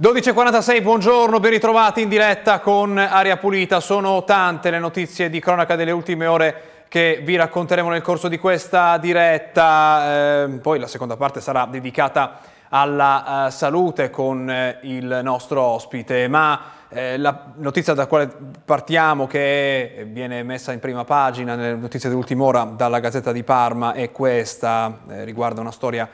12.46, buongiorno, ben ritrovati in diretta con Aria Pulita. Sono tante le notizie di cronaca delle ultime ore che vi racconteremo nel corso di questa diretta. Eh, poi la seconda parte sarà dedicata alla uh, salute con eh, il nostro ospite, ma eh, la notizia da quale partiamo, che viene messa in prima pagina nelle notizie dell'ultima ora dalla Gazzetta di Parma, è questa, eh, riguarda una storia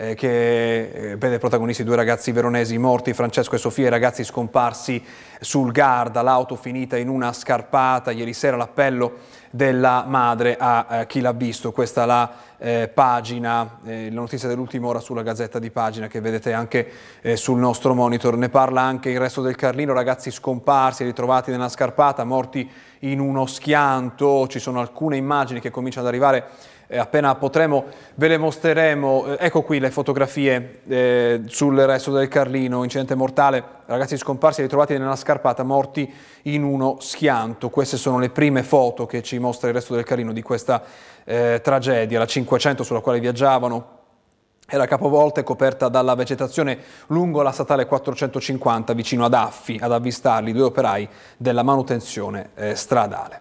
eh, che eh, vede protagonisti due ragazzi veronesi morti, Francesco e Sofia, i ragazzi scomparsi sul Garda, l'auto finita in una scarpata, ieri sera l'appello della madre a eh, chi l'ha visto, questa è la eh, pagina, eh, la notizia dell'ultima ora sulla Gazzetta di Pagina che vedete anche eh, sul nostro monitor, ne parla anche il resto del Carlino, ragazzi scomparsi, ritrovati nella scarpata, morti in uno schianto, ci sono alcune immagini che cominciano ad arrivare appena potremo ve le mostreremo. Eh, ecco qui le fotografie eh, sul resto del Carlino, incidente mortale, ragazzi scomparsi ritrovati nella scarpata, morti in uno schianto. Queste sono le prime foto che ci mostra il resto del Carlino di questa eh, tragedia, la 500 sulla quale viaggiavano. Era capovolta e coperta dalla vegetazione lungo la statale 450 vicino ad Affi, ad avvistarli due operai della manutenzione eh, stradale.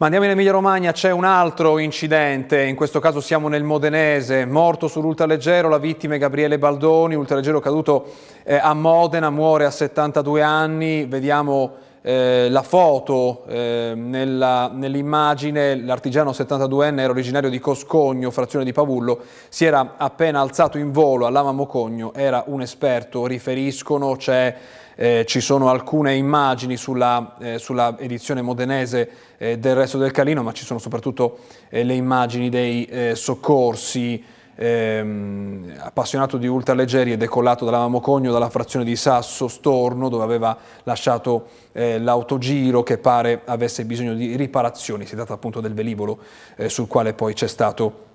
Ma andiamo in Emilia Romagna, c'è un altro incidente, in questo caso siamo nel Modenese, morto sull'ultraleggero, la vittima è Gabriele Baldoni, ultraleggero caduto eh, a Modena, muore a 72 anni, vediamo eh, la foto eh, nell'immagine, l'artigiano 72enne era originario di Coscogno, frazione di Pavullo, si era appena alzato in volo a Lama Mocogno, era un esperto, riferiscono, c'è eh, ci sono alcune immagini sulla, eh, sulla edizione modenese eh, del resto del Calino, ma ci sono soprattutto eh, le immagini dei soccorsi. Ehm, appassionato di ultraleggeri e decollato dalla Mamocogno dalla frazione di Sasso Storno dove aveva lasciato eh, l'autogiro che pare avesse bisogno di riparazioni, si tratta appunto del velivolo sul quale poi c'è stato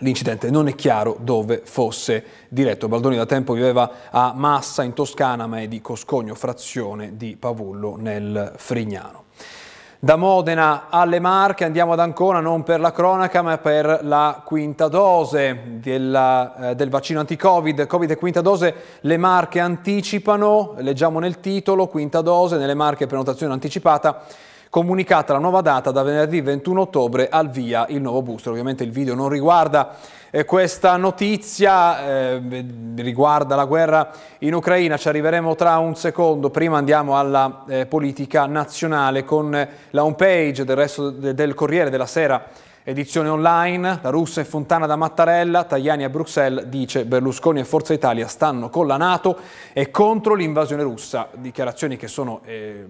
L'incidente non è chiaro dove fosse diretto. Baldoni da tempo viveva a Massa in Toscana, ma è di Coscogno, frazione di Pavullo nel Frignano. Da Modena alle Marche andiamo ad Ancona non per la cronaca ma per la quinta dose della, eh, del vaccino anti-Covid. Covid e quinta dose, le Marche anticipano, leggiamo nel titolo, quinta dose, nelle Marche prenotazione anticipata comunicata la nuova data da venerdì 21 ottobre al via il nuovo booster. Ovviamente il video non riguarda eh, questa notizia, eh, riguarda la guerra in Ucraina, ci arriveremo tra un secondo, prima andiamo alla eh, politica nazionale con la homepage del resto de del Corriere della Sera edizione online, la russa è Fontana da Mattarella, Tajani a Bruxelles dice Berlusconi e Forza Italia stanno con la Nato e contro l'invasione russa, dichiarazioni che sono eh,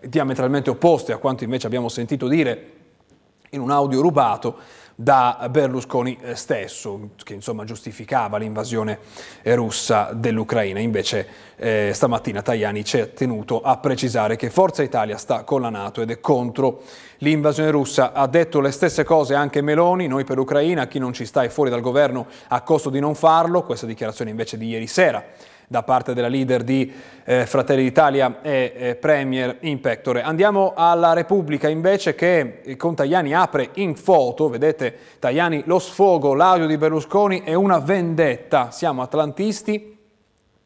diametralmente opposte a quanto invece abbiamo sentito dire in un audio rubato da Berlusconi eh, stesso, che insomma giustificava l'invasione eh, russa dell'Ucraina. Invece eh, stamattina Tajani ci ha tenuto a precisare che Forza Italia sta con la Nato ed è contro l'invasione russa. Ha detto le stesse cose anche Meloni, noi per l'Ucraina, chi non ci sta è fuori dal governo a costo di non farlo, questa dichiarazione invece di ieri sera da parte della leader di eh, Fratelli d'Italia e eh, Premier in pectore. Andiamo alla Repubblica invece che con Tajani apre in foto, vedete Tajani lo sfogo, l'audio di Berlusconi è una vendetta, siamo atlantisti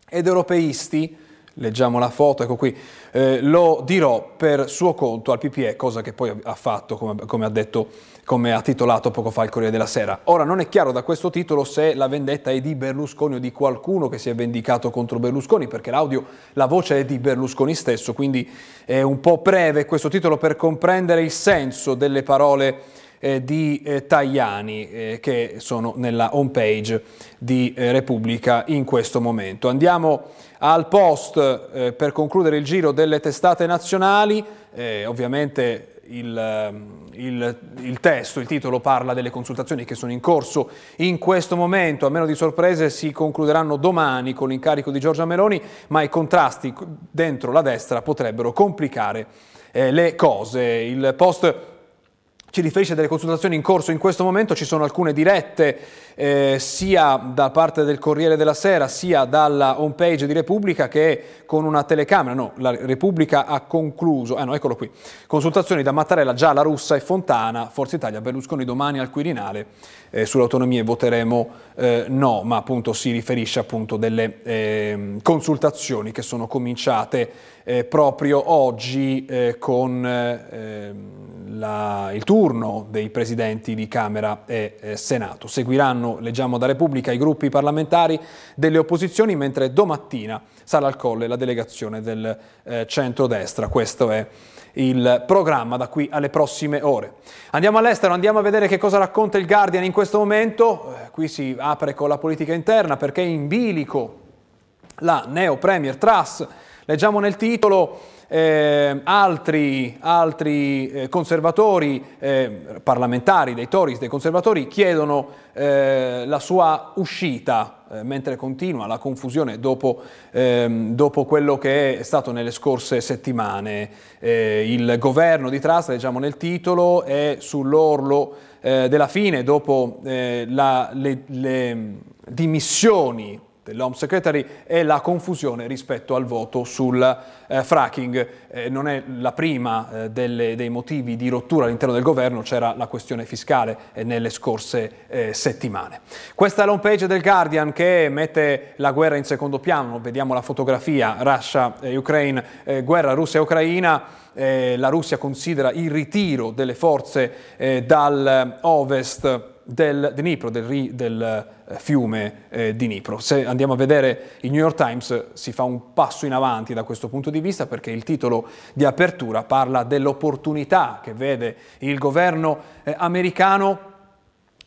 ed europeisti, leggiamo la foto, ecco qui, eh, lo dirò per suo conto al PPE, cosa che poi ha fatto, come, come ha detto come ha titolato poco fa il Corriere della Sera. Ora non è chiaro da questo titolo se la vendetta è di Berlusconi o di qualcuno che si è vendicato contro Berlusconi, perché l'audio, la voce è di Berlusconi stesso, quindi è un po' breve questo titolo per comprendere il senso delle parole eh, di eh, Tajani eh, che sono nella homepage di eh, Repubblica in questo momento. Andiamo al post eh, per concludere il giro delle testate nazionali, eh, ovviamente il, ehm, il, il, testo, il titolo parla delle consultazioni che sono in corso in questo momento, a meno di sorprese si concluderanno domani con l'incarico di Giorgia Meloni, ma i contrasti dentro la destra potrebbero complicare eh, le cose. Il post ci riferisce delle consultazioni in corso in questo momento, ci sono alcune dirette eh, sia da parte del Corriere della Sera sia dalla home page di Repubblica che con una telecamera, no, la Repubblica ha concluso, eh no, eccolo qui, consultazioni da Mattarella, Gialla, Russa e Fontana, Forza Italia, Berlusconi domani al Quirinale, eh, sull'autonomia voteremo eh, no, ma appunto si riferisce appunto delle ehm, consultazioni che sono cominciate eh, proprio oggi eh, con ehm, la, il turno dei presidenti di Camera e eh, Senato. Seguiranno, leggiamo da Repubblica, i gruppi parlamentari delle opposizioni, mentre domattina sarà al colle la delegazione del eh, centrodestra. Questo è il programma da qui alle prossime ore. Andiamo all'estero, andiamo a vedere che cosa racconta il Guardian in questo momento. Eh, qui si apre con la politica interna perché in bilico la neo premier Truss. Leggiamo nel titolo eh, altri, altri eh, conservatori eh, parlamentari, dei Tories, dei conservatori, chiedono eh, la sua uscita, eh, mentre continua la confusione dopo, ehm, dopo, quello che è stato nelle scorse settimane. Eh, il governo di Truss, leggiamo nel titolo, è sull'orlo della fine dopo la, le, le dimissioni dell'Home Secretary e la confusione rispetto al voto sul eh, fracking. Eh, non è la prima eh, delle, dei motivi di rottura all'interno del governo, c'era la questione fiscale eh, nelle scorse eh, settimane. Questa è l'home page del Guardian che mette la guerra in secondo piano, vediamo la fotografia Russia-Ukraine, eh, guerra Russia-Ucraina. la Russia considera il ritiro delle forze dal ovest del Dnipro, del, del eh, fiume eh, Dnipro. Se andiamo a vedere il New York Times si fa un passo in avanti da questo punto di vista perché il titolo di apertura parla dell'opportunità che vede il governo eh, americano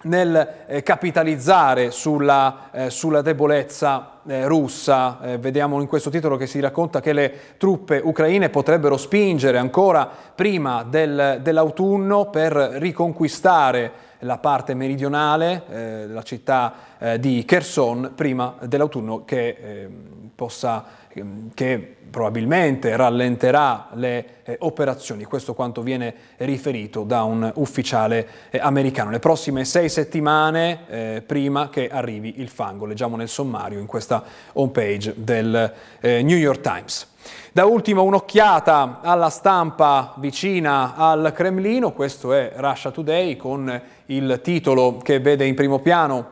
nel eh, capitalizzare sulla, eh, sulla debolezza eh, russa. Eh, vediamo in questo titolo che si racconta che le truppe ucraine potrebbero spingere ancora prima del, dell'autunno per riconquistare la parte meridionale eh, della città eh, di Kherson prima dell'autunno che eh, possa ehm, che probabilmente rallenterà le eh, operazioni, questo quanto viene riferito da un ufficiale eh, americano. Le prossime sei settimane eh, prima che arrivi il fango, leggiamo nel sommario in questa homepage del New York Times. Da ultimo un'occhiata alla stampa vicina al Cremlino, questo è Russia Today con il titolo che vede in primo piano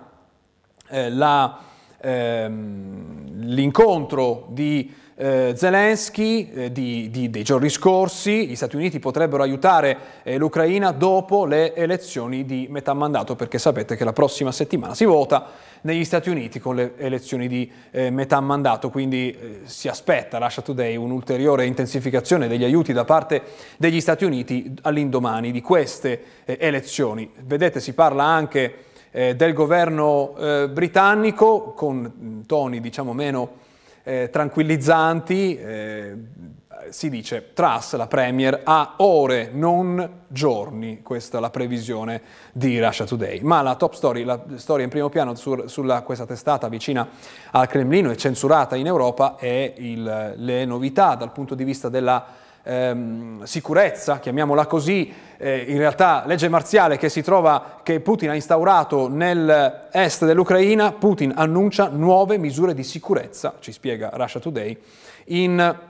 eh, ehm, l'incontro di eh, Zelensky eh, di, di, dei giorni scorsi, gli Stati Uniti potrebbero aiutare eh, l'Ucraina dopo le elezioni di metà mandato, perché sapete che la prossima settimana si vota negli Stati Uniti con le elezioni di eh, metà mandato, quindi eh, si aspetta, Russia Today, un'ulteriore intensificazione degli aiuti da parte degli Stati Uniti all'indomani di queste eh, elezioni. Vedete, si parla anche del governo britannico con toni diciamo meno eh, tranquillizzanti. Eh, si dice Truss, la Premier, ha ore, non giorni, questa è la previsione di Russia Today. Ma la top story, la storia in primo piano su, sulla questa testata vicina al Cremlino e censurata in Europa è il, le novità dal punto di vista della ehm, sicurezza, chiamiamola così, eh, in realtà legge marziale che trova, che Putin ha instaurato nell'est dell'Ucraina, Putin annuncia nuove misure di sicurezza, ci spiega Russia Today, in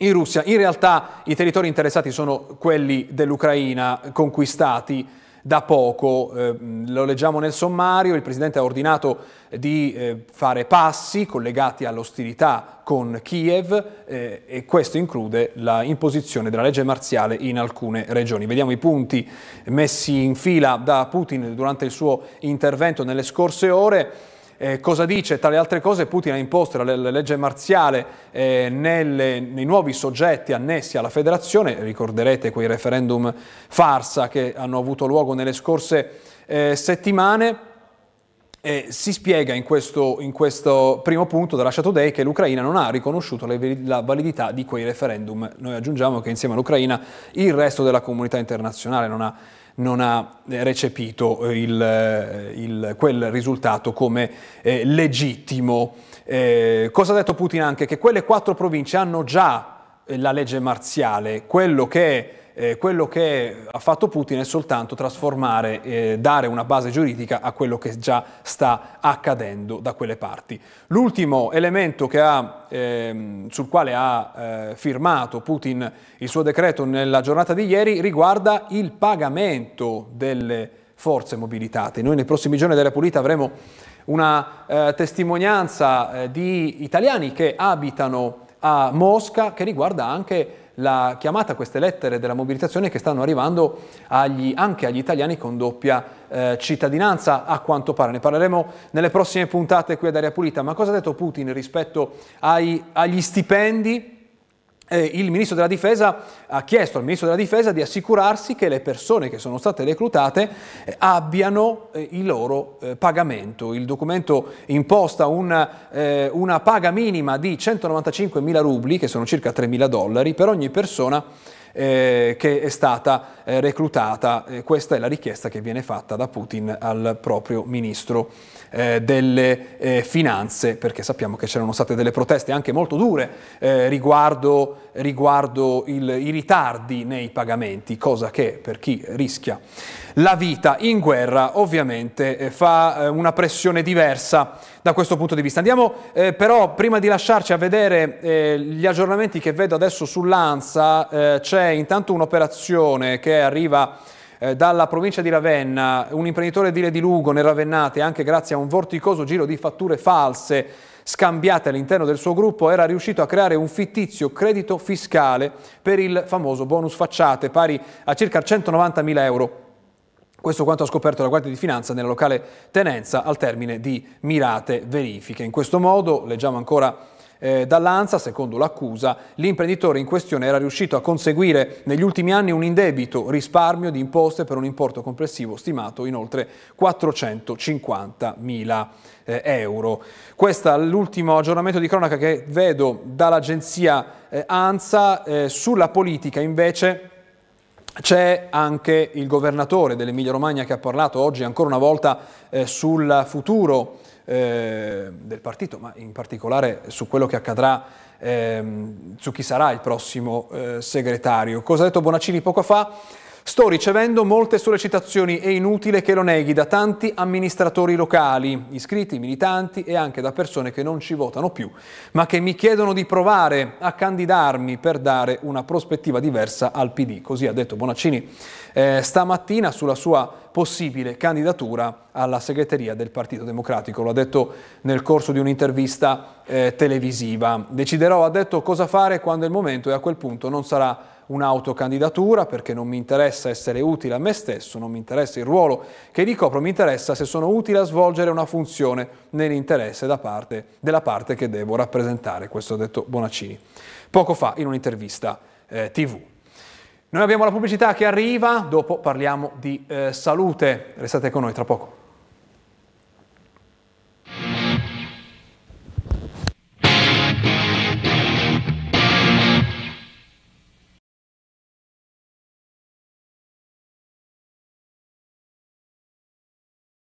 in Russia. In realtà i territori interessati sono quelli dell'Ucraina conquistati da poco, eh, lo leggiamo nel sommario, il Presidente ha ordinato di eh, fare passi collegati all'ostilità con Kiev eh, e questo include la imposizione della legge marziale in alcune regioni. Vediamo i punti messi in fila da Putin durante il suo intervento nelle scorse ore. Eh, cosa dice? Tra le altre cose Putin ha imposto la, la legge marziale eh, nelle, nei nuovi soggetti annessi alla federazione, ricorderete quei referendum farsa che hanno avuto luogo nelle scorse eh, settimane. Eh, si spiega in questo, in questo, primo punto da Russia Today che l'Ucraina non ha riconosciuto la validità di quei referendum. Noi aggiungiamo che insieme all'Ucraina il resto della comunità internazionale non ha non ha recepito il, il, quel risultato come eh, legittimo. Eh, cosa ha detto Putin anche? Che quelle quattro province hanno già eh, la legge marziale, quello che eh, quello che ha fatto Putin è soltanto trasformare, eh, dare una base giuridica a quello che già sta accadendo da quelle parti. L'ultimo elemento ha, ehm, sul quale ha eh, firmato Putin il suo decreto nella giornata di ieri riguarda il pagamento delle forze mobilitate. Noi nei prossimi giorni della Pulita avremo una eh, testimonianza eh, di italiani che abitano a Mosca che riguarda anche la chiamata queste lettere della mobilitazione che stanno arrivando agli, anche agli italiani con doppia eh, cittadinanza, a quanto pare. Ne parleremo nelle prossime puntate qui ad Aria Pulita. Ma cosa ha detto Putin rispetto ai, agli stipendi? Eh, il ministro della difesa ha chiesto al ministro della difesa di assicurarsi che le persone che sono state reclutate eh, abbiano eh, il loro eh, pagamento. Il documento imposta una, eh, una paga minima di 195 mila rubli, che sono circa 3 mila dollari, per ogni persona eh, che è stata eh, reclutata. Eh, questa è la richiesta che viene fatta da Putin al proprio ministro eh, delle eh, finanze, perché sappiamo che c'erano state delle proteste anche molto dure eh, riguardo, riguardo il, i ritardi nei pagamenti, cosa che per chi rischia la vita in guerra ovviamente fa una pressione diversa da questo punto di vista. Andiamo eh, però, prima di lasciarci a vedere eh, gli aggiornamenti che vedo adesso sull'ANSA, eh, c'è intanto un'operazione che arriva eh, dalla provincia di Ravenna, un imprenditore edile di Lugo nel Ravennate, anche grazie a un vorticoso giro di fatture false scambiate all'interno del suo gruppo, era riuscito a creare un fittizio credito fiscale per il famoso bonus facciate, pari a circa 190.000 euro questo quanto ha scoperto la Guardia di Finanza nella locale tenenza al termine di mirate verifiche. In questo modo, leggiamo ancora eh, dall'ANSA, secondo l'accusa, l'imprenditore in questione era riuscito a conseguire negli ultimi anni un indebito risparmio di imposte per un importo complessivo stimato in oltre 450 mila eh, euro. Questo è l'ultimo aggiornamento di cronaca che vedo dall'agenzia eh, ANSA. Eh, sulla politica invece c'è anche il governatore dell'Emilia Romagna che ha parlato oggi ancora una volta eh, sul futuro eh, del partito, ma in particolare su quello che accadrà, eh, su chi sarà il prossimo eh, segretario. Cosa ha detto Bonaccini poco fa? Sto ricevendo molte sollecitazioni, è inutile che lo neghi, da tanti amministratori locali, iscritti, militanti e anche da persone che non ci votano più, ma che mi chiedono di provare a candidarmi per dare una prospettiva diversa al PD. Così ha detto Bonaccini eh, stamattina sulla sua possibile candidatura alla segreteria del Partito Democratico. Lo ha detto nel corso di un'intervista eh, televisiva. Deciderò, ha detto, cosa fare quando è il momento e a quel punto non sarà un'autocandidatura perché non mi interessa essere utile a me stesso, non mi interessa il ruolo che ricopro, mi interessa se sono utile a svolgere una funzione nell'interesse parte, della parte che devo rappresentare, questo ha detto Bonaccini poco fa in un'intervista eh, tv. Noi abbiamo la pubblicità che arriva, dopo parliamo di eh, salute, restate con noi tra poco.